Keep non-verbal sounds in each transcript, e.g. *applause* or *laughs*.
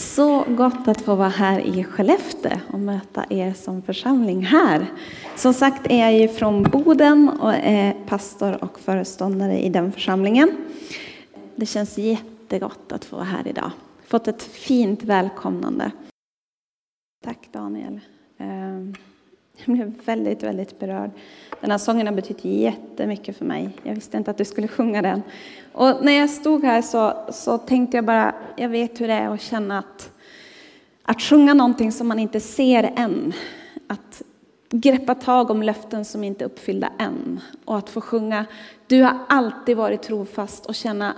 Så gott att få vara här i Skellefteå och möta er som församling här. Som sagt är jag ju från Boden och är pastor och föreståndare i den församlingen. Det känns jättegott att få vara här idag. Fått ett fint välkomnande. Tack Daniel. Ehm. Jag blev väldigt, väldigt berörd. Den här sången har betytt jättemycket för mig. Jag visste inte att du skulle sjunga den. Och när jag stod här så, så tänkte jag bara, jag vet hur det är att känna att, att sjunga någonting som man inte ser än. Att greppa tag om löften som inte är uppfyllda än. Och att få sjunga, du har alltid varit trofast och känna,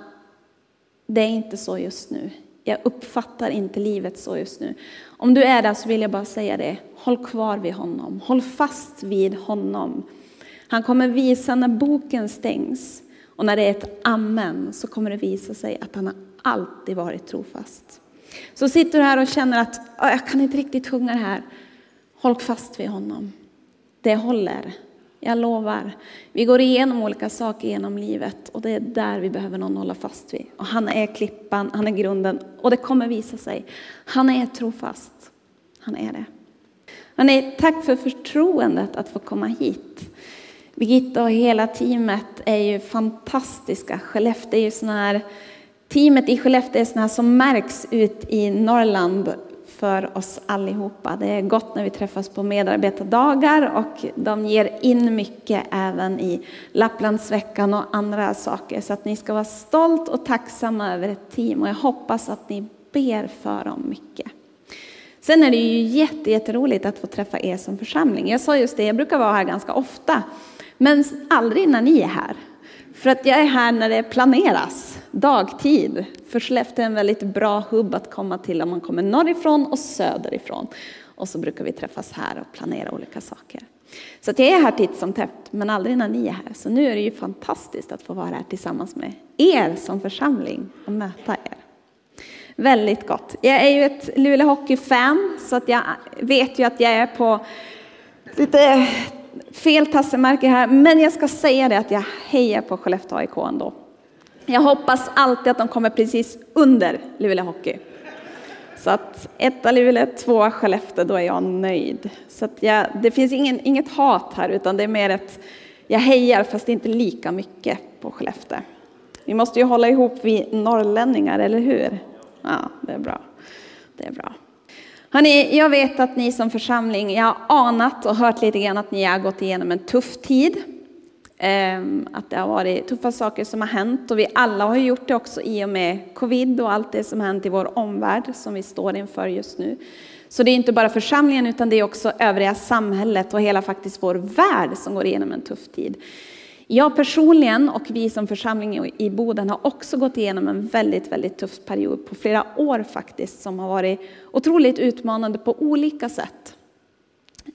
det är inte så just nu. Jag uppfattar inte livet så just nu. Om du är där så vill jag bara säga det, håll kvar vid honom. Håll fast vid honom. Han kommer visa när boken stängs och när det är ett amen så kommer det visa sig att han har alltid varit trofast. Så sitter du här och känner att jag kan inte riktigt sjunga det här. Håll fast vid honom. Det håller. Jag lovar. Vi går igenom olika saker genom livet och det är där vi behöver någon hålla fast vid. Och han är klippan, han är grunden och det kommer visa sig. Han är trofast. Han är det. Hörrni, tack för förtroendet att få komma hit. Birgitta och hela teamet är ju fantastiska. Skellefteå är ju sån här, teamet i Skellefteå är sådana här som märks ut i Norrland för oss allihopa. Det är gott när vi träffas på medarbetardagar och de ger in mycket även i Lapplandsveckan och andra saker. Så att ni ska vara stolt och tacksamma över ett team och jag hoppas att ni ber för dem mycket. Sen är det ju jätteroligt att få träffa er som församling. Jag sa just det, jag brukar vara här ganska ofta. Men aldrig när ni är här. För att jag är här när det planeras, dagtid. För Skellefteå är en väldigt bra hubb att komma till om man kommer norrifrån och söderifrån. Och så brukar vi träffas här och planera olika saker. Så att jag är här titt som tätt, men aldrig när ni är här. Så nu är det ju fantastiskt att få vara här tillsammans med er som församling och möta er. Väldigt gott. Jag är ju ett Luleå Hockey-fan, så att jag vet ju att jag är på lite fel tassemärke här, men jag ska säga det att jag hejar på Skellefteå AIK ändå. Jag hoppas alltid att de kommer precis under Luleå Hockey. Så att etta Luleå, tvåa Skellefteå, då är jag nöjd. Så att jag, det finns ingen, inget hat här, utan det är mer ett, jag hejar fast inte lika mycket på Skellefteå. Vi måste ju hålla ihop vi norrlänningar, eller hur? Ja, det är bra. Det är bra. Hörrni, jag vet att ni som församling, jag har anat och hört lite grann att ni har gått igenom en tuff tid. Ehm, att det har varit tuffa saker som har hänt och vi alla har gjort det också i och med covid och allt det som har hänt i vår omvärld som vi står inför just nu. Så det är inte bara församlingen utan det är också övriga samhället och hela faktiskt vår värld som går igenom en tuff tid. Jag personligen och vi som församling i Boden har också gått igenom en väldigt, väldigt tuff period på flera år faktiskt som har varit otroligt utmanande på olika sätt.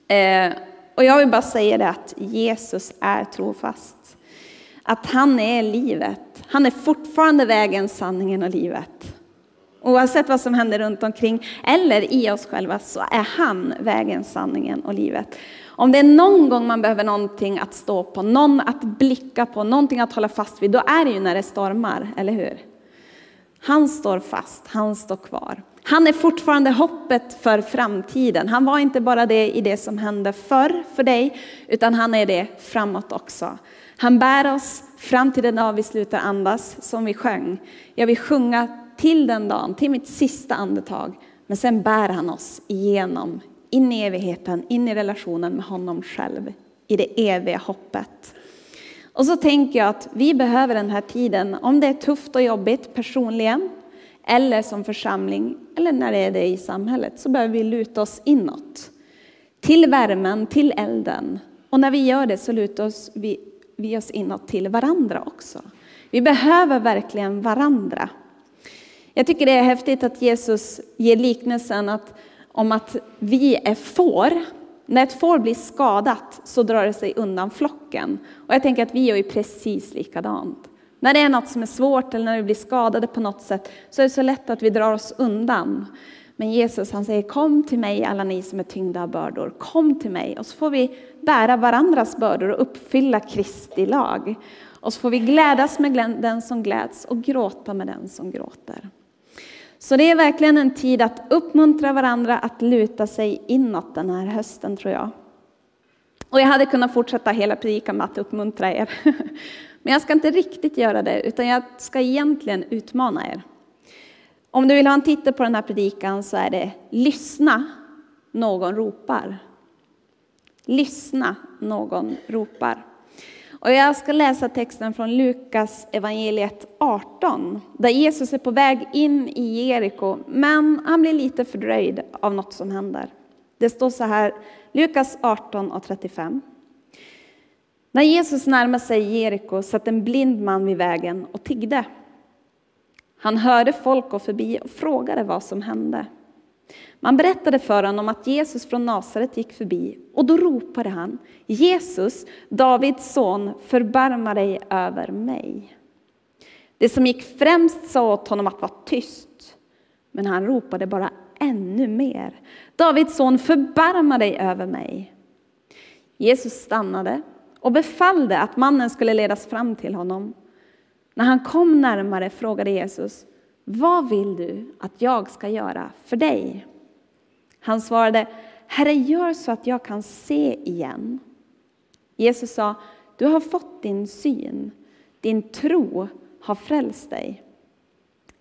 Eh, och jag vill bara säga det att Jesus är trofast. Att han är livet. Han är fortfarande vägen, sanningen och livet. Oavsett vad som händer runt omkring eller i oss själva så är han vägen, sanningen och livet. Om det är någon gång man behöver någonting att stå på, någon att blicka på, någonting att hålla fast vid, då är det ju när det stormar, eller hur? Han står fast, han står kvar. Han är fortfarande hoppet för framtiden. Han var inte bara det i det som hände förr för dig, utan han är det framåt också. Han bär oss fram till den dag vi slutar andas, som vi sjöng. Jag vill sjunga till den dagen, till mitt sista andetag. Men sen bär han oss igenom in i evigheten, in i relationen med honom själv, i det eviga hoppet. Och så tänker jag att vi behöver den här tiden, om det är tufft och jobbigt personligen, eller som församling, eller när det är det i samhället, så behöver vi luta oss inåt. Till värmen, till elden. Och när vi gör det så lutar oss vi, vi oss inåt till varandra också. Vi behöver verkligen varandra. Jag tycker det är häftigt att Jesus ger liknelsen att om att vi är får. När ett får blir skadat så drar det sig undan flocken. Och jag tänker att vi gör ju precis likadant. När det är något som är svårt eller när vi blir skadade på något sätt så är det så lätt att vi drar oss undan. Men Jesus han säger kom till mig alla ni som är tyngda av bördor. Kom till mig och så får vi bära varandras bördor och uppfylla Kristi lag. Och så får vi glädjas med den som gläds och gråta med den som gråter. Så det är verkligen en tid att uppmuntra varandra att luta sig inåt den här hösten tror jag. Och jag hade kunnat fortsätta hela predikan med att uppmuntra er. *laughs* Men jag ska inte riktigt göra det, utan jag ska egentligen utmana er. Om du vill ha en titel på den här predikan så är det Lyssna, någon ropar. Lyssna, någon ropar. Och jag ska läsa texten från Lukas evangeliet 18, där Jesus är på väg in i Jeriko, men han blir lite fördröjd av något som händer. Det står så här, Lukas 18 och 35. När Jesus närmade sig Jeriko satt en blind man vid vägen och tiggde. Han hörde folk gå förbi och frågade vad som hände. Man berättade för honom att Jesus från Nasaret gick förbi och då ropade han Jesus, Davids son, förbarma dig över mig. Det som gick främst sa åt honom att vara tyst, men han ropade bara ännu mer. Davids son, förbarma dig över mig. Jesus stannade och befallde att mannen skulle ledas fram till honom. När han kom närmare frågade Jesus, vad vill du att jag ska göra för dig? Han svarade, Herre gör så att jag kan se igen. Jesus sa, du har fått din syn, din tro har frälst dig.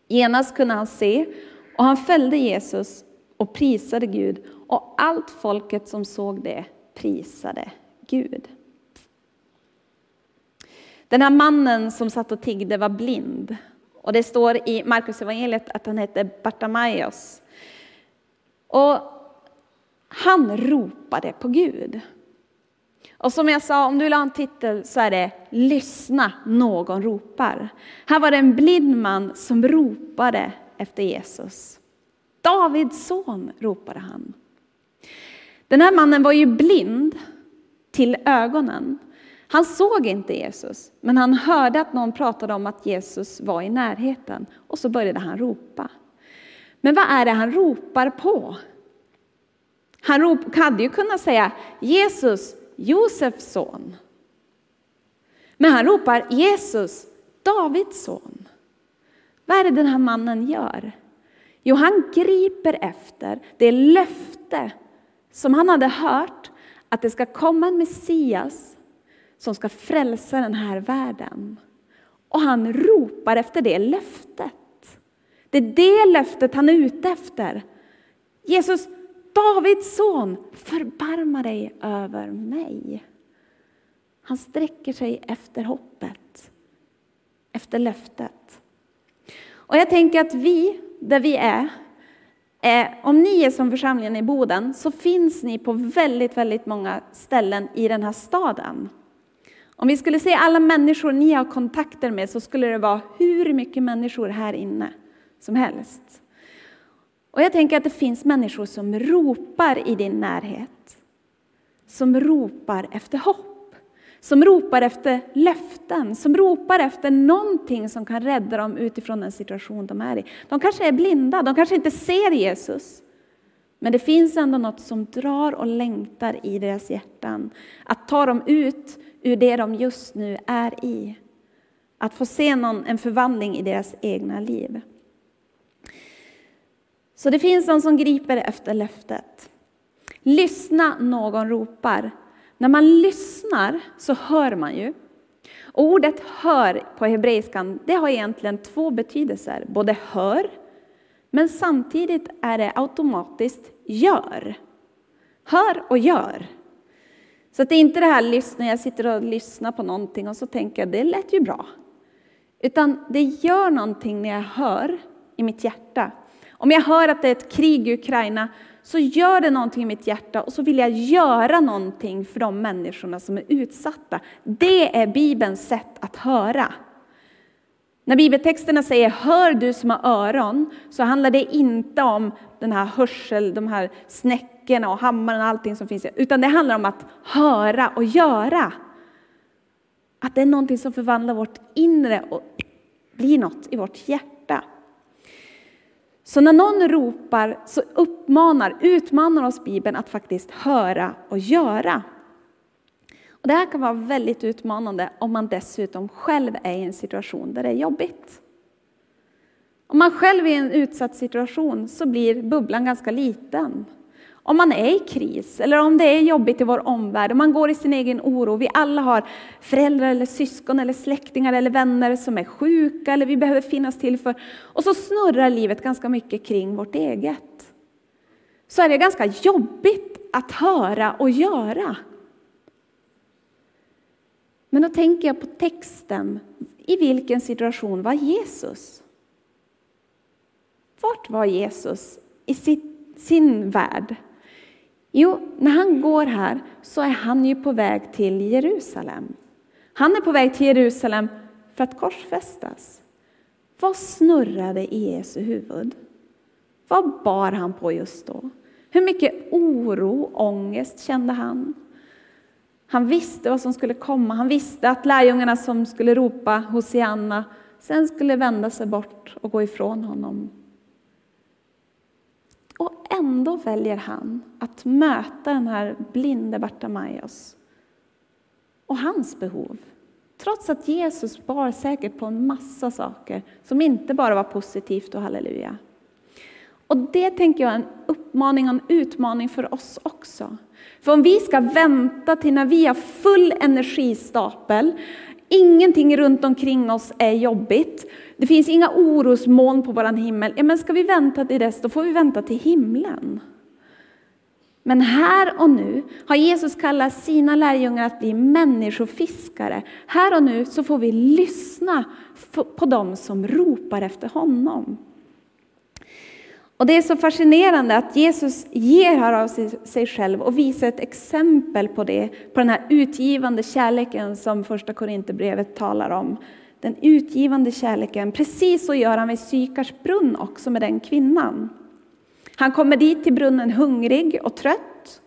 Genast kunde han se och han följde Jesus och prisade Gud och allt folket som såg det prisade Gud. Den här mannen som satt och tiggde var blind. Och det står i Markus evangeliet att han hette Bartimaeus. Och han ropade på Gud. Och som jag sa, om du vill ha en titel så är det Lyssna, någon ropar. Här var det en blind man som ropade efter Jesus. Davids son, ropade han. Den här mannen var ju blind till ögonen. Han såg inte Jesus, men han hörde att någon pratade om att Jesus var i närheten och så började han ropa. Men vad är det han ropar på? Han rop, hade ju kunnat säga Jesus, Josefs son. Men han ropar Jesus, Davids son. Vad är det den här mannen gör? Jo, han griper efter det löfte som han hade hört att det ska komma en Messias som ska frälsa den här världen. Och han ropar efter det löftet. Det är det löftet han är ute efter. Jesus, Davids son, förbarma dig över mig. Han sträcker sig efter hoppet, efter löftet. Och jag tänker att vi, där vi är, om ni är som församlingen i Boden, så finns ni på väldigt, väldigt många ställen i den här staden. Om vi skulle se alla människor ni har kontakter med så skulle det vara hur mycket människor här inne som helst. Och jag tänker att det finns människor som ropar i din närhet. Som ropar efter hopp. Som ropar efter löften, som ropar efter någonting som kan rädda dem utifrån den situation de är i. De kanske är blinda, de kanske inte ser Jesus. Men det finns ändå något som drar och längtar i deras hjärtan. Att ta dem ut ur det de just nu är i. Att få se någon, en förvandling i deras egna liv. Så det finns någon som griper efter löftet. Lyssna, någon ropar. När man lyssnar så hör man ju. Ordet hör på hebreiskan, det har egentligen två betydelser. Både hör, men samtidigt är det automatiskt gör. Hör och gör. Så att det är inte det här lyssna, jag sitter och lyssnar på någonting och så tänker jag, det lät ju bra. Utan det gör någonting när jag hör i mitt hjärta. Om jag hör att det är ett krig i Ukraina så gör det någonting i mitt hjärta och så vill jag göra någonting för de människorna som är utsatta. Det är Bibelns sätt att höra. När bibeltexterna säger hör du som har öron så handlar det inte om den här hörsel, de här snäckorna och hammaren och allting som finns. Utan det handlar om att höra och göra. Att det är någonting som förvandlar vårt inre och blir något i vårt hjärta. Så när någon ropar så uppmanar, utmanar oss Bibeln att faktiskt höra och göra. Och det här kan vara väldigt utmanande om man dessutom själv är i en situation där det är jobbigt. Om man själv är i en utsatt situation så blir bubblan ganska liten. Om man är i kris eller om det är jobbigt i vår omvärld, om man går i sin egen oro. Vi alla har föräldrar eller syskon eller släktingar eller vänner som är sjuka eller vi behöver finnas till för. Och så snurrar livet ganska mycket kring vårt eget. Så är det ganska jobbigt att höra och göra. Men då tänker jag på texten. I vilken situation var Jesus? Vart var Jesus i sin värld? Jo, när han går här så är han ju på väg till Jerusalem. Han är på väg till Jerusalem för att korsfästas. Vad snurrade i Jesu huvud? Vad bar han på just då? Hur mycket oro, och ångest kände han? Han visste vad som skulle komma. Han visste att lärjungarna som skulle ropa Hosianna sen skulle vända sig bort och gå ifrån honom. Och ändå väljer han att möta den här blinde Bartimaeus och hans behov. Trots att Jesus bar säkert på en massa saker som inte bara var positivt och halleluja. Och det tänker jag är en uppmaning och en utmaning för oss också. För om vi ska vänta till när vi har full energistapel, ingenting runt omkring oss är jobbigt, det finns inga orosmoln på vår himmel. Ja, men ska vi vänta till dess, då får vi vänta till himlen. Men här och nu har Jesus kallat sina lärjungar att bli människofiskare. Här och nu så får vi lyssna på dem som ropar efter honom. Och Det är så fascinerande att Jesus ger här av sig själv och visar ett exempel på det, på den här utgivande kärleken som första Korinthierbrevet talar om. Den utgivande kärleken, precis så gör han vid Sykars brunn också med den kvinnan. Han kommer dit till brunnen hungrig och trött.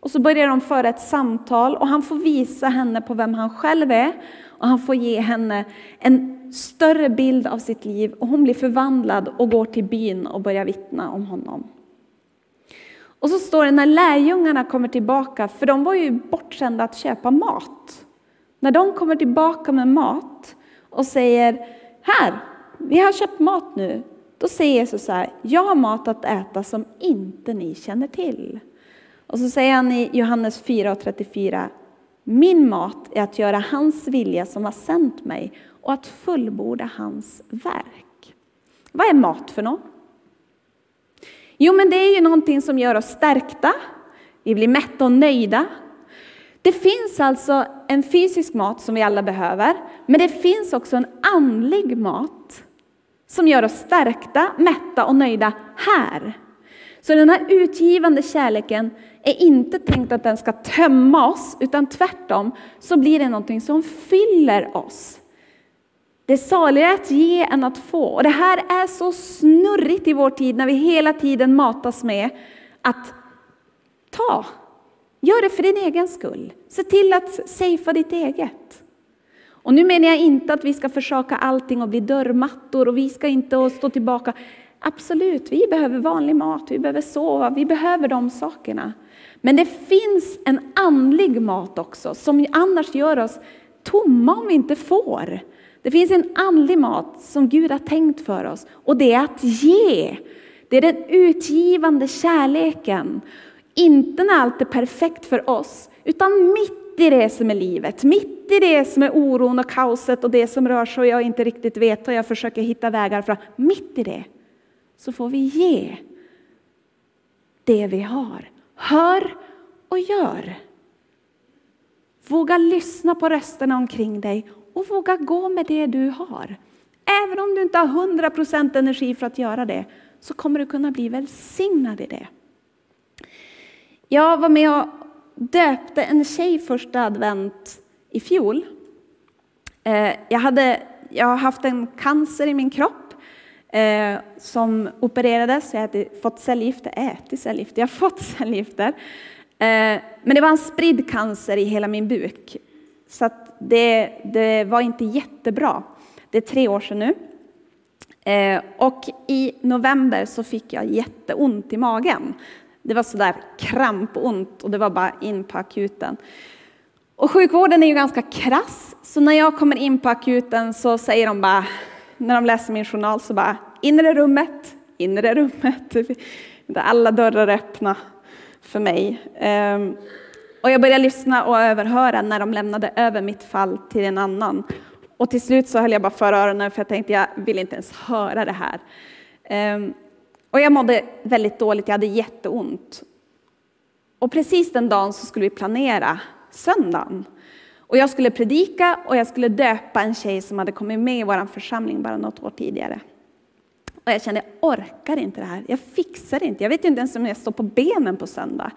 Och så börjar de föra ett samtal och han får visa henne på vem han själv är. Och han får ge henne en större bild av sitt liv och hon blir förvandlad och går till byn och börjar vittna om honom. Och så står det när lärjungarna kommer tillbaka, för de var ju bortsända att köpa mat. När de kommer tillbaka med mat och säger här, vi har köpt mat nu. Då säger Jesus så här, jag har mat att äta som inte ni känner till. Och så säger han i Johannes 4 och 34, min mat är att göra hans vilja som har sänt mig och att fullborda hans verk. Vad är mat för något? Jo, men det är ju någonting som gör oss stärkta, vi blir mätta och nöjda. Det finns alltså en fysisk mat som vi alla behöver, men det finns också en andlig mat som gör oss stärkta, mätta och nöjda här. Så den här utgivande kärleken är inte tänkt att den ska tömma oss, utan tvärtom så blir det någonting som fyller oss. Det är saligare att ge än att få. Och det här är så snurrigt i vår tid när vi hela tiden matas med att ta. Gör det för din egen skull. Se till att safea ditt eget. Och nu menar jag inte att vi ska försaka allting och bli dörrmattor och vi ska inte stå tillbaka. Absolut, vi behöver vanlig mat, vi behöver sova, vi behöver de sakerna. Men det finns en andlig mat också som annars gör oss tomma om vi inte får. Det finns en andlig mat som Gud har tänkt för oss och det är att ge. Det är den utgivande kärleken. Inte när allt är perfekt för oss, utan mitt i det som är livet, mitt i det som är oron och kaoset och det som rör sig och jag inte riktigt vet och jag försöker hitta vägar för mitt i det så får vi ge det vi har. Hör och gör. Våga lyssna på rösterna omkring dig och våga gå med det du har. Även om du inte har 100% energi för att göra det så kommer du kunna bli välsignad i det. Jag var med och döpte en tjej första advent i fjol. Eh, jag, hade, jag har haft en cancer i min kropp eh, som opererades. Jag hade fått cellgifter, ätit cellgifter, jag har fått cellgifter. Eh, men det var en spridd cancer i hela min buk. Så det, det, var inte jättebra. Det är tre år sedan nu. Eh, och i november så fick jag jätteont i magen. Det var sådär krampont och det var bara in på akuten. Och sjukvården är ju ganska krass, så när jag kommer in på akuten så säger de bara, när de läser min journal så bara, inre rummet, inre rummet, *laughs* alla dörrar är öppna för mig. Ehm, och jag började lyssna och överhöra när de lämnade över mitt fall till en annan. Och till slut så höll jag bara för öronen för jag tänkte jag vill inte ens höra det här. Ehm, och jag mådde väldigt dåligt, jag hade jätteont. Och precis den dagen så skulle vi planera söndagen. Och jag skulle predika och jag skulle döpa en tjej som hade kommit med i vår församling bara något år tidigare. Och jag kände, jag orkar inte det här. Jag fixar det inte. Jag vet inte ens om jag står på benen på söndag.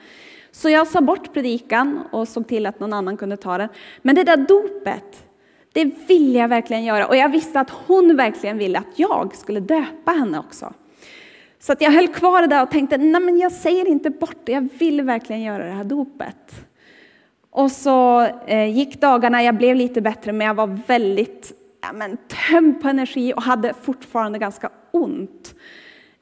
Så jag sa bort predikan och såg till att någon annan kunde ta den. Men det där dopet, det ville jag verkligen göra. Och jag visste att hon verkligen ville att jag skulle döpa henne också. Så att jag höll kvar det där och tänkte, nej men jag säger inte bort det, jag vill verkligen göra det här dopet. Och så eh, gick dagarna, jag blev lite bättre, men jag var väldigt ja, men, tömd på energi och hade fortfarande ganska ont.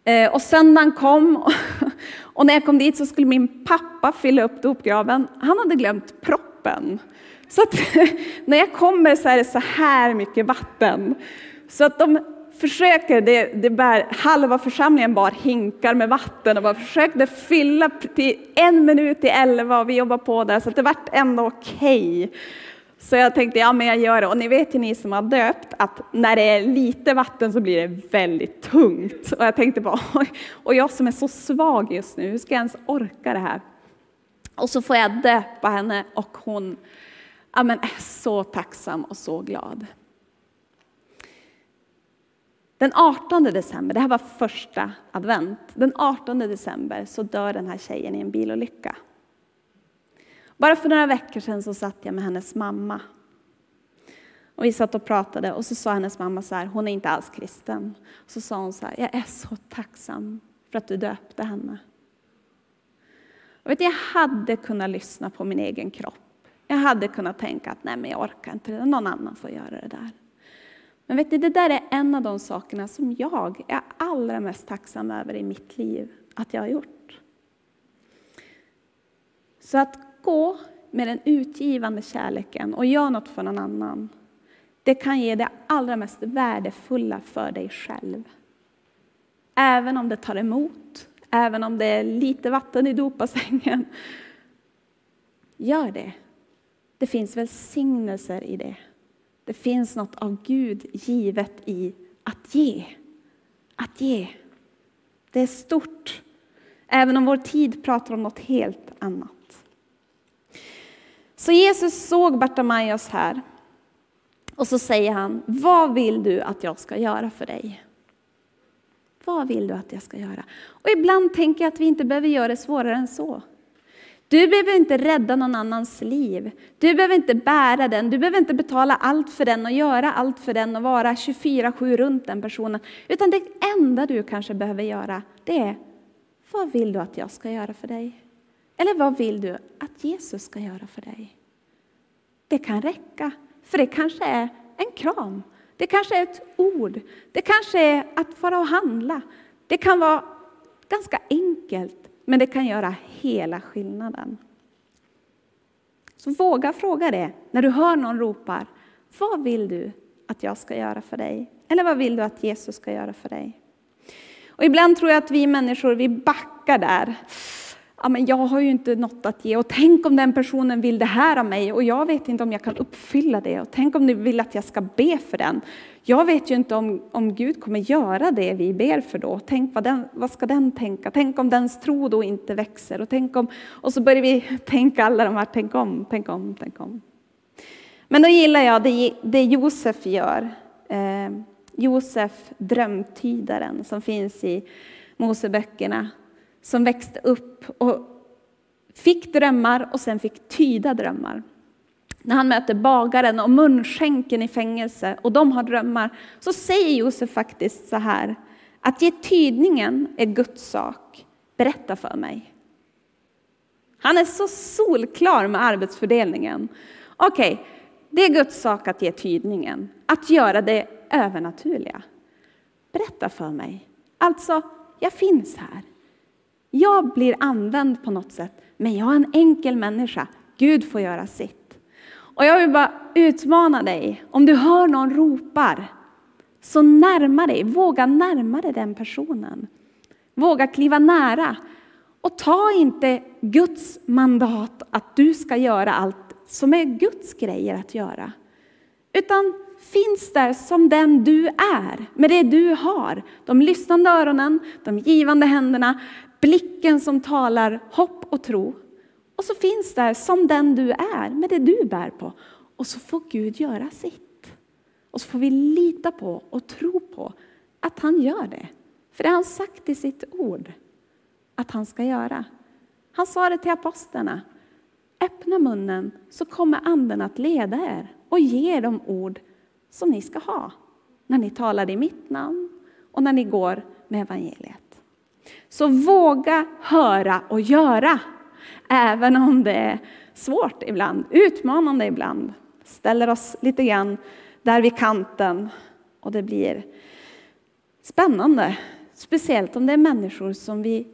Eh, och söndagen kom och, *laughs* och när jag kom dit så skulle min pappa fylla upp dopgraven. Han hade glömt proppen. Så att *laughs* när jag kommer så är det så här mycket vatten. Så att de försöker, det, det bär, halva församlingen bar hinkar med vatten och bara försökte fylla till en minut i elva och vi jobbar på där så att det vart ändå okej. Okay. Så jag tänkte, ja men jag gör det. Och ni vet ju ni som har döpt att när det är lite vatten så blir det väldigt tungt. Och jag tänkte bara, *laughs* oj, och jag som är så svag just nu, hur ska jag ens orka det här? Och så får jag döpa henne och hon ja, men är så tacksam och så glad. Den 18 december, det här var första advent, den 18 december så dör den här tjejen i en bilolycka. Bara för några veckor sedan så satt jag med hennes mamma. Och vi satt och pratade och så sa hennes mamma så här, hon är inte alls kristen. Så sa hon så här, jag är så tacksam för att du döpte henne. Och vet, jag hade kunnat lyssna på min egen kropp. Jag hade kunnat tänka att nej men jag orkar inte, någon annan får göra det där. Men vet ni, det där är en av de sakerna som jag är allra mest tacksam över i mitt liv att jag har gjort. Så att gå med den utgivande kärleken och göra något för någon annan, det kan ge det allra mest värdefulla för dig själv. Även om det tar emot, även om det är lite vatten i dopassängen. Gör det. Det finns välsignelser i det. Det finns något av Gud givet i att ge. Att ge. Det är stort. Även om vår tid pratar om något helt annat. Så Jesus såg Bartimaeus här. Och så säger han, vad vill du att jag ska göra för dig? Vad vill du att jag ska göra? Och ibland tänker jag att vi inte behöver göra det svårare än så. Du behöver inte rädda någon annans liv. Du behöver inte bära den. Du behöver inte betala allt för den och göra allt för den och vara 24-7 runt den personen. Utan det enda du kanske behöver göra, det är vad vill du att jag ska göra för dig? Eller vad vill du att Jesus ska göra för dig? Det kan räcka, för det kanske är en kram. Det kanske är ett ord. Det kanske är att vara och handla. Det kan vara ganska enkelt. Men det kan göra hela skillnaden. Så våga fråga det när du hör någon ropa. Vad vill du att jag ska göra för dig? Eller vad vill du att Jesus ska göra för dig? Och ibland tror jag att vi människor, vi backar där ja, men jag har ju inte något att ge och tänk om den personen vill det här av mig och jag vet inte om jag kan uppfylla det och tänk om du vill att jag ska be för den. Jag vet ju inte om, om Gud kommer göra det vi ber för då. Tänk vad, den, vad ska den tänka? Tänk om dens tro då inte växer och tänk om, och så börjar vi *laughs* tänka alla de här tänk om, tänk om, tänk om. Men då gillar jag det, det Josef gör. Eh, Josef, drömtydaren som finns i Moseböckerna som växte upp och fick drömmar och sen fick tyda drömmar. När han möter bagaren och munskänken i fängelse och de har drömmar så säger Josef faktiskt så här att ge tydningen är Guds sak. Berätta för mig. Han är så solklar med arbetsfördelningen. Okej, okay, det är Guds sak att ge tydningen, att göra det övernaturliga. Berätta för mig. Alltså, jag finns här. Jag blir använd på något sätt, men jag är en enkel människa. Gud får göra sitt. Och jag vill bara utmana dig, om du hör någon ropar, Så närma dig, våga närma dig den personen. Våga kliva nära. Och ta inte Guds mandat att du ska göra allt som är Guds grejer att göra. Utan finns där som den du är, med det du har. De lyssnande öronen, de givande händerna, blicken som talar hopp och tro. Och så finns där som den du är, med det du bär på. Och så får Gud göra sitt. Och så får vi lita på och tro på att han gör det. För det har han sagt i sitt ord att han ska göra. Han sa det till apostlarna. Öppna munnen så kommer anden att leda er och ge er de ord som ni ska ha när ni talar i mitt namn och när ni går med evangeliet. Så våga höra och göra, även om det är svårt ibland, utmanande ibland. Ställer oss lite grann där vid kanten och det blir spännande. Speciellt om det är människor som vi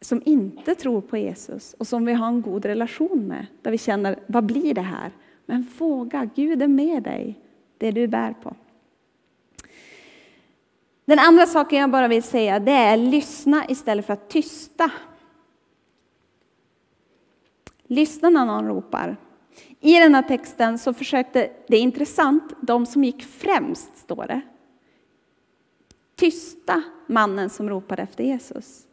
som inte tror på Jesus och som vi har en god relation med. Där vi känner, vad blir det här? Men våga, Gud är med dig, det du bär på. Den andra saken jag bara vill säga det är lyssna istället för att tysta. Lyssna när någon ropar. I den här texten så försökte, det är intressant, de som gick främst står det. Tysta mannen som ropade efter Jesus.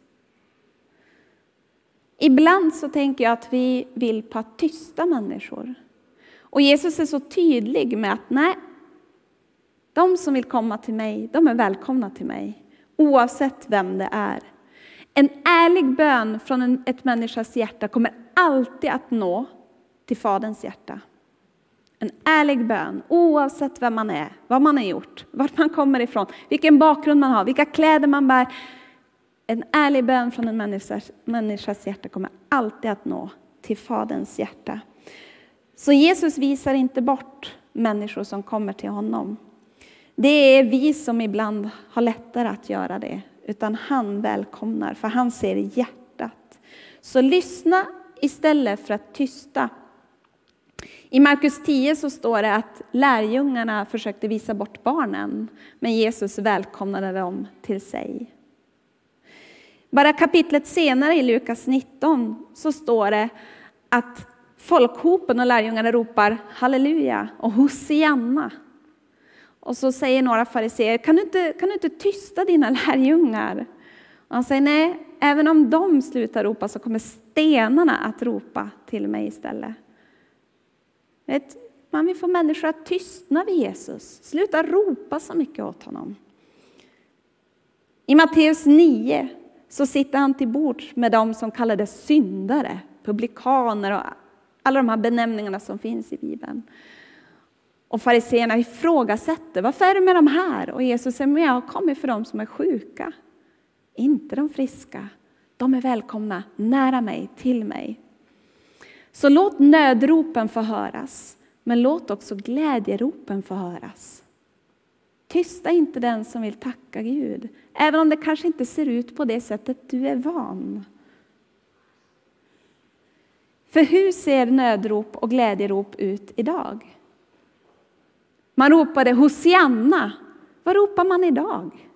Ibland så tänker jag att vi vill på att tysta människor. Och Jesus är så tydlig med att nej, de som vill komma till mig, de är välkomna till mig. Oavsett vem det är. En ärlig bön från en, ett människas hjärta kommer alltid att nå till Faderns hjärta. En ärlig bön, oavsett vem man är, vad man har gjort, vart man kommer ifrån, vilken bakgrund man har, vilka kläder man bär. En ärlig bön från en människas, människas hjärta kommer alltid att nå till Faderns hjärta. Så Jesus visar inte bort människor som kommer till honom. Det är vi som ibland har lättare att göra det, utan han välkomnar, för han ser hjärtat. Så lyssna istället för att tysta. I Markus 10 så står det att lärjungarna försökte visa bort barnen, men Jesus välkomnade dem till sig. Bara kapitlet senare i Lukas 19 så står det att folkhopen och lärjungarna ropar halleluja och hosianna. Och så säger några fariseer, kan du inte, kan du inte tysta dina *laughs* lärjungar? Och han säger, nej, även om de slutar ropa så kommer stenarna att ropa till mig istället. Vet, man vill få människor att tystna vid Jesus, sluta ropa så mycket åt honom. I Matteus 9 så sitter han till bords med dem som kallades syndare, publikaner och alla de här benämningarna som finns i Bibeln. Och fariseerna ifrågasätter, varför är du med de här? Och Jesus säger, men jag har kommit för de som är sjuka, inte de friska. De är välkomna nära mig, till mig. Så låt nödropen få höras, men låt också glädjeropen få höras. Tysta inte den som vill tacka Gud, även om det kanske inte ser ut på det sättet du är van. För hur ser nödrop och glädjerop ut idag? Man ropade Hosianna. Vad ropar man idag?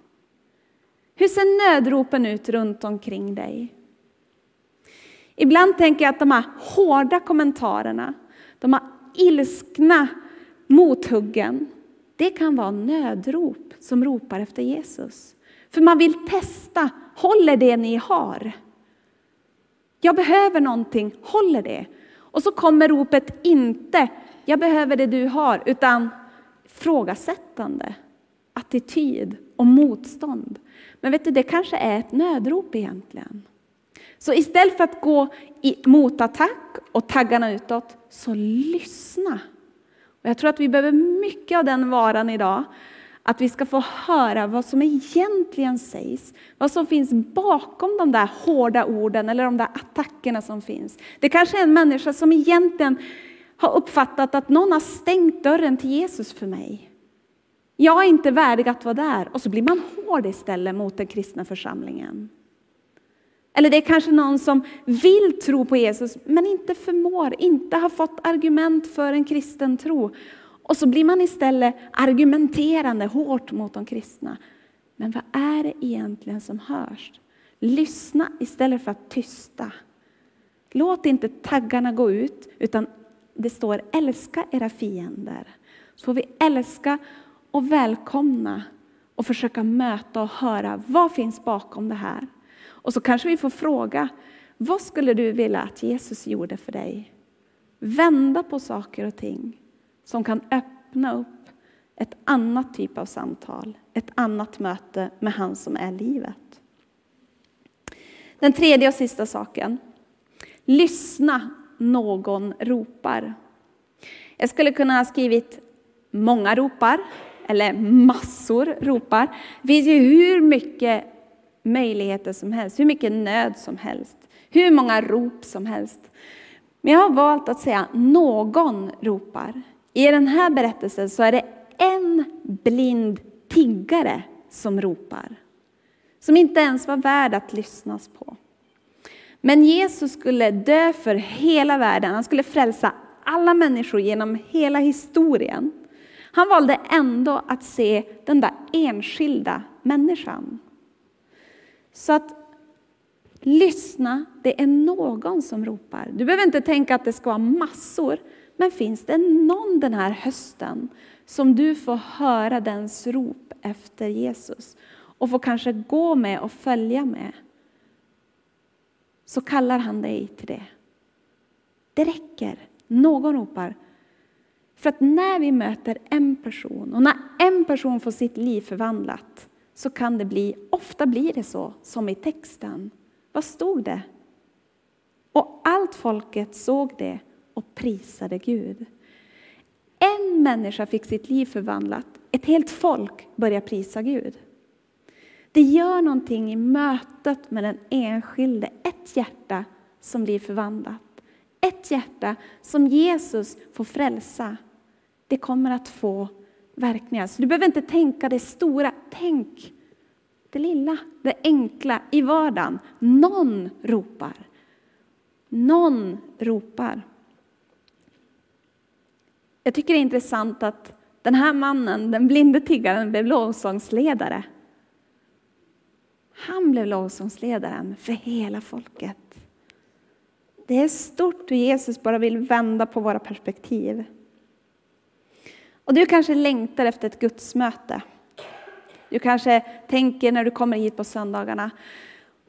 Hur ser nödropen ut runt omkring dig? Ibland tänker jag att de här hårda kommentarerna, de här ilskna mothuggen, det kan vara nödrop som ropar efter Jesus. För man vill testa, håller det ni har? Jag behöver någonting, håller det? Och så kommer ropet inte, jag behöver det du har, utan frågasättande, attityd och motstånd. Men vet du, det kanske är ett nödrop egentligen. Så istället för att gå i motattack och taggarna utåt, så lyssna. Och jag tror att vi behöver mycket av den varan idag. Att vi ska få höra vad som egentligen sägs, vad som finns bakom de där hårda orden eller de där attackerna som finns. Det kanske är en människa som egentligen har uppfattat att någon har stängt dörren till Jesus för mig. Jag är inte värdig att vara där. Och så blir man hård istället mot den kristna församlingen. Eller det är kanske någon som vill tro på Jesus men inte förmår, inte har fått argument för en kristen tro. Och så blir man istället argumenterande hårt mot de kristna. Men vad är det egentligen som hörs? Lyssna istället för att tysta. Låt inte taggarna gå ut, utan det står älska era fiender. Så får vi älska och välkomna och försöka möta och höra vad finns bakom det här. Och så kanske vi får fråga, vad skulle du vilja att Jesus gjorde för dig? Vända på saker och ting som kan öppna upp ett annat typ av samtal, ett annat möte med han som är livet. Den tredje och sista saken. Lyssna, någon ropar. Jag skulle kunna ha skrivit många ropar, eller massor ropar. Det finns ju hur mycket möjligheter som helst, hur mycket nöd som helst, hur många rop som helst. Men jag har valt att säga någon ropar. I den här berättelsen så är det en blind tiggare som ropar. Som inte ens var värd att lyssnas på. Men Jesus skulle dö för hela världen. Han skulle frälsa alla människor genom hela historien. Han valde ändå att se den där enskilda människan. Så att lyssna, det är någon som ropar. Du behöver inte tänka att det ska vara massor, men finns det någon den här hösten som du får höra dens rop efter Jesus och får kanske gå med och följa med, så kallar han dig till det. Det räcker. Någon ropar. För att när vi möter en person och när en person får sitt liv förvandlat så kan det bli, ofta blir det så som i texten. Vad stod det? Och allt folket såg det och prisade Gud. En människa fick sitt liv förvandlat, ett helt folk började prisa Gud. Det gör någonting i mötet med den enskilde, ett hjärta som blir förvandlat. Ett hjärta som Jesus får frälsa. Det kommer att få verkningar. Så du behöver inte tänka det stora, tänk det lilla, det enkla i vardagen. Någon ropar. Någon ropar. Jag tycker det är intressant att den här mannen, den blinde tiggaren, blev lovsångsledare. Han blev lovsångsledaren för hela folket. Det är stort hur Jesus bara vill vända på våra perspektiv. Och du kanske längtar efter ett gudsmöte. Du kanske tänker när du kommer hit på söndagarna,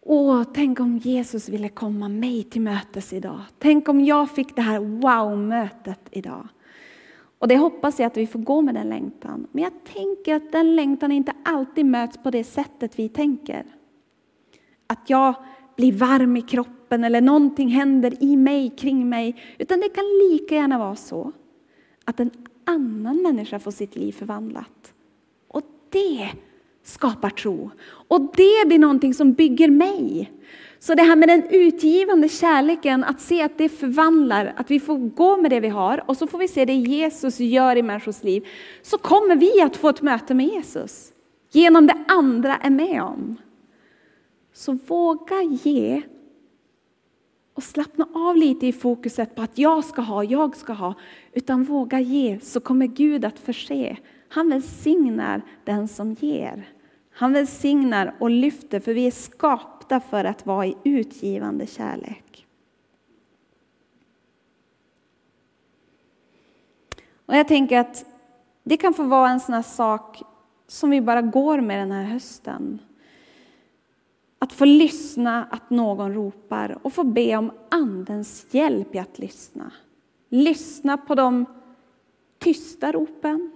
Åh, tänk om Jesus ville komma mig till mötes idag. Tänk om jag fick det här wow-mötet idag. Och det hoppas jag att vi får gå med den längtan. Men jag tänker att den längtan inte alltid möts på det sättet vi tänker. Att jag blir varm i kroppen eller någonting händer i mig, kring mig. Utan det kan lika gärna vara så att en annan människa får sitt liv förvandlat. Och det skapar tro. Och det blir någonting som bygger mig. Så det här med den utgivande kärleken, att se att det förvandlar, att vi får gå med det vi har och så får vi se det Jesus gör i människors liv. Så kommer vi att få ett möte med Jesus. Genom det andra är med om. Så våga ge och slappna av lite i fokuset på att jag ska ha, jag ska ha. Utan våga ge så kommer Gud att förse. Han välsignar den som ger. Han välsignar och lyfter för vi är skapta för att vara i utgivande kärlek. Och jag tänker att det kan få vara en sån här sak som vi bara går med den här hösten. Att få lyssna att någon ropar och få be om Andens hjälp i att lyssna. Lyssna på de tysta ropen,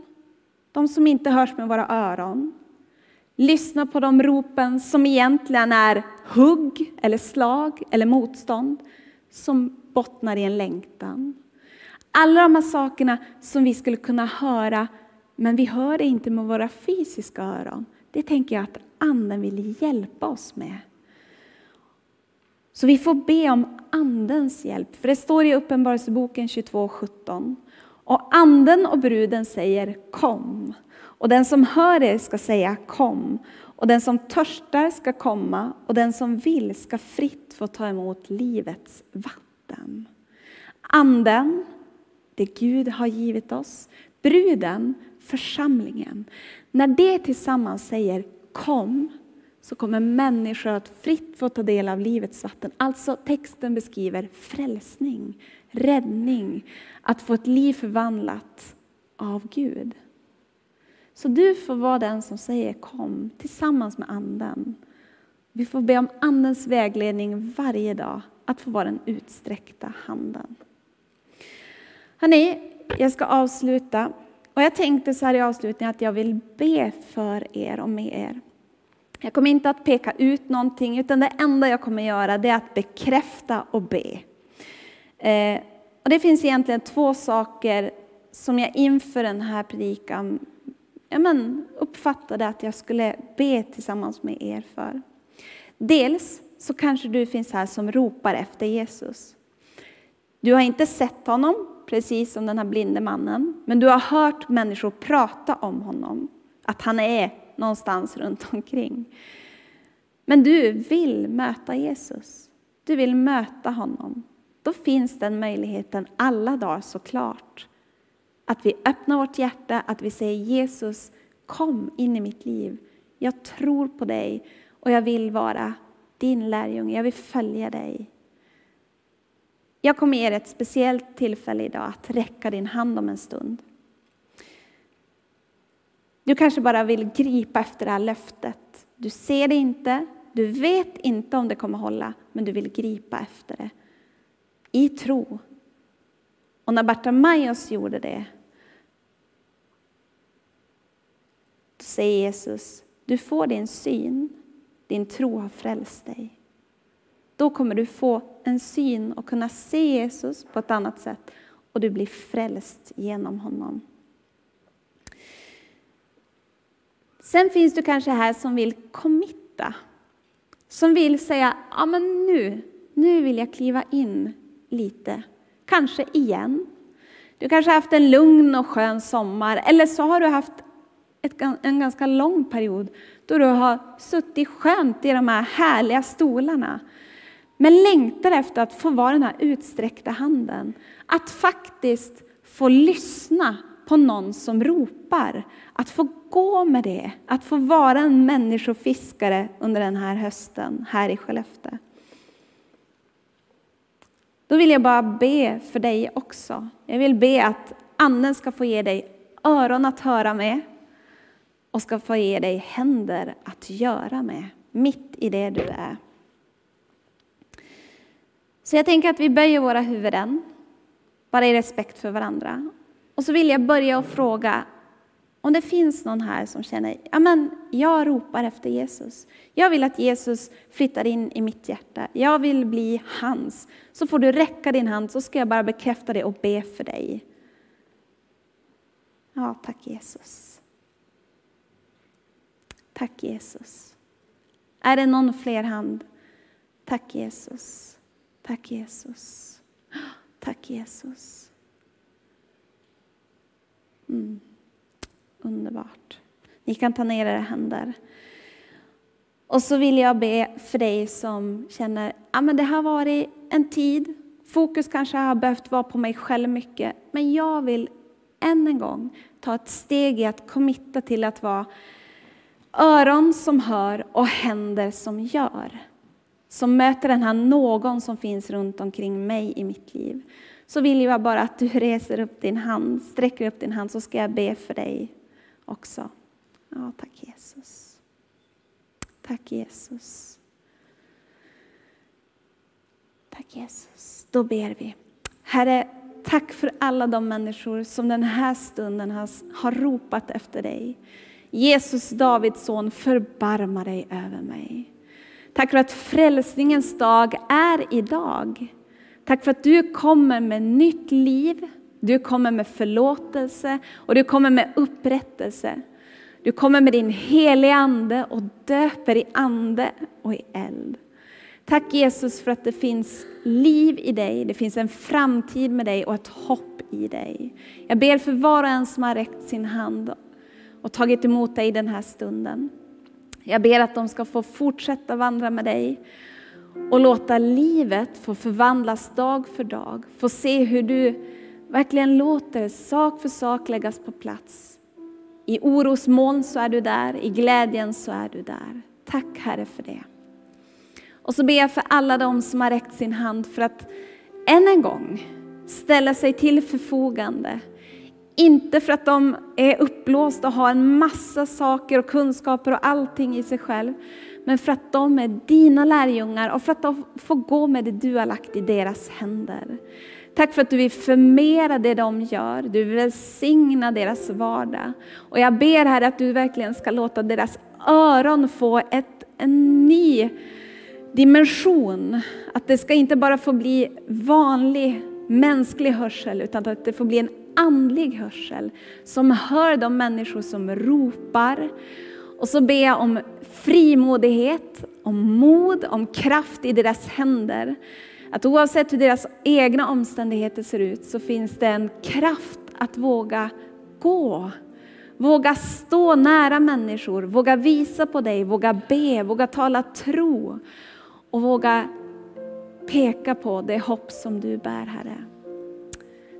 de som inte hörs med våra öron. Lyssna på de ropen som egentligen är hugg eller slag eller motstånd, som bottnar i en längtan. Alla de här sakerna som vi skulle kunna höra, men vi hör det inte med våra fysiska öron. Det tänker jag att Anden vill hjälpa oss med. Så vi får be om Andens hjälp, för det står i Uppenbarelseboken 22.17. Och Anden och bruden säger kom. Och den som hör er ska säga kom. Och den som törstar ska komma och den som vill ska fritt få ta emot livets vatten. Anden, det Gud har givit oss, bruden, församlingen. När det tillsammans säger kom, så kommer människor att fritt få ta del av livets vatten. Alltså texten beskriver frälsning, räddning, att få ett liv förvandlat av Gud. Så du får vara den som säger kom tillsammans med anden. Vi får be om andens vägledning varje dag, att få vara den utsträckta handen. Hörrni, jag ska avsluta. Och jag tänkte så här i avslutningen att jag vill be för er och med er. Jag kommer inte att peka ut någonting, utan det enda jag kommer göra det är att bekräfta och be. Eh, och det finns egentligen två saker som jag inför den här predikan ja, men, uppfattade att jag skulle be tillsammans med er för. Dels så kanske du finns här som ropar efter Jesus. Du har inte sett honom, precis som den här blinde mannen, men du har hört människor prata om honom, att han är någonstans runt omkring. Men du vill möta Jesus. Du vill möta honom. Då finns den möjligheten alla dagar såklart. Att vi öppnar vårt hjärta, att vi säger Jesus, kom in i mitt liv. Jag tror på dig och jag vill vara din lärjunge, jag vill följa dig. Jag kommer ge dig ett speciellt tillfälle idag att räcka din hand om en stund. Du kanske bara vill gripa efter det här löftet. Du ser det inte, du vet inte om det kommer hålla, men du vill gripa efter det. I tro. Och när Bartimaeus gjorde det, då säger Jesus, du får din syn, din tro har frälst dig. Då kommer du få en syn och kunna se Jesus på ett annat sätt och du blir frälst genom honom. Sen finns du kanske här som vill committa. Som vill säga, ja men nu, nu vill jag kliva in lite. Kanske igen. Du kanske har haft en lugn och skön sommar, eller så har du haft ett, en ganska lång period då du har suttit skönt i de här härliga stolarna. Men längtar efter att få vara den här utsträckta handen. Att faktiskt få lyssna på någon som ropar. Att få gå med det, att få vara en människofiskare under den här hösten här i Skellefteå. Då vill jag bara be för dig också. Jag vill be att Anden ska få ge dig öron att höra med och ska få ge dig händer att göra med, mitt i det du är. Så jag tänker att vi böjer våra huvuden, bara i respekt för varandra. Och så vill jag börja och fråga om det finns någon här som känner, ja men jag ropar efter Jesus. Jag vill att Jesus flyttar in i mitt hjärta. Jag vill bli hans. Så får du räcka din hand så ska jag bara bekräfta det och be för dig. Ja, tack Jesus. Tack Jesus. Är det någon fler hand? Tack Jesus. Tack Jesus. Tack Jesus. Mm. Underbart. Ni kan ta ner era händer. Och så vill jag be för dig som känner att ja, det har varit en tid, fokus kanske har behövt vara på mig själv mycket, men jag vill än en gång ta ett steg i att committa till att vara öron som hör och händer som gör. Som möter den här någon som finns runt omkring mig i mitt liv. Så vill jag bara att du reser upp din hand, sträcker upp din hand så ska jag be för dig också. Ja, tack Jesus. Tack Jesus. Tack Jesus. Då ber vi. Herre, tack för alla de människor som den här stunden har, har ropat efter dig. Jesus, Davids son, förbarma dig över mig. Tack för att frälsningens dag är idag. Tack för att du kommer med nytt liv, du kommer med förlåtelse och du kommer med upprättelse. Du kommer med din heliga ande och döper i ande och i eld. Tack Jesus för att det finns liv i dig, det finns en framtid med dig och ett hopp i dig. Jag ber för var och en som har räckt sin hand och tagit emot dig i den här stunden. Jag ber att de ska få fortsätta vandra med dig och låta livet få förvandlas dag för dag. Få se hur du verkligen låter sak för sak läggas på plats. I orosmoln så är du där, i glädjen så är du där. Tack Herre för det. Och så ber jag för alla de som har räckt sin hand för att än en gång ställa sig till förfogande. Inte för att de är uppblåsta och har en massa saker och kunskaper och allting i sig själv. Men för att de är dina lärjungar och för att de får gå med det du har lagt i deras händer. Tack för att du vill förmera det de gör. Du vill välsigna deras vardag. Och jag ber här att du verkligen ska låta deras öron få ett, en ny dimension. Att det ska inte bara få bli vanlig mänsklig hörsel utan att det får bli en andlig hörsel som hör de människor som ropar. Och så ber jag om frimodighet, om mod, om kraft i deras händer. Att oavsett hur deras egna omständigheter ser ut så finns det en kraft att våga gå. Våga stå nära människor, våga visa på dig, våga be, våga tala tro och våga peka på det hopp som du bär, Herre.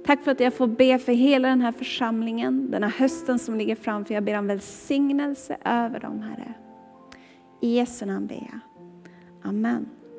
Tack för att jag får be för hela den här församlingen, den här hösten som ligger framför. Jag ber om välsignelse över dem, Herre. I Jesu namn ber jag. Amen.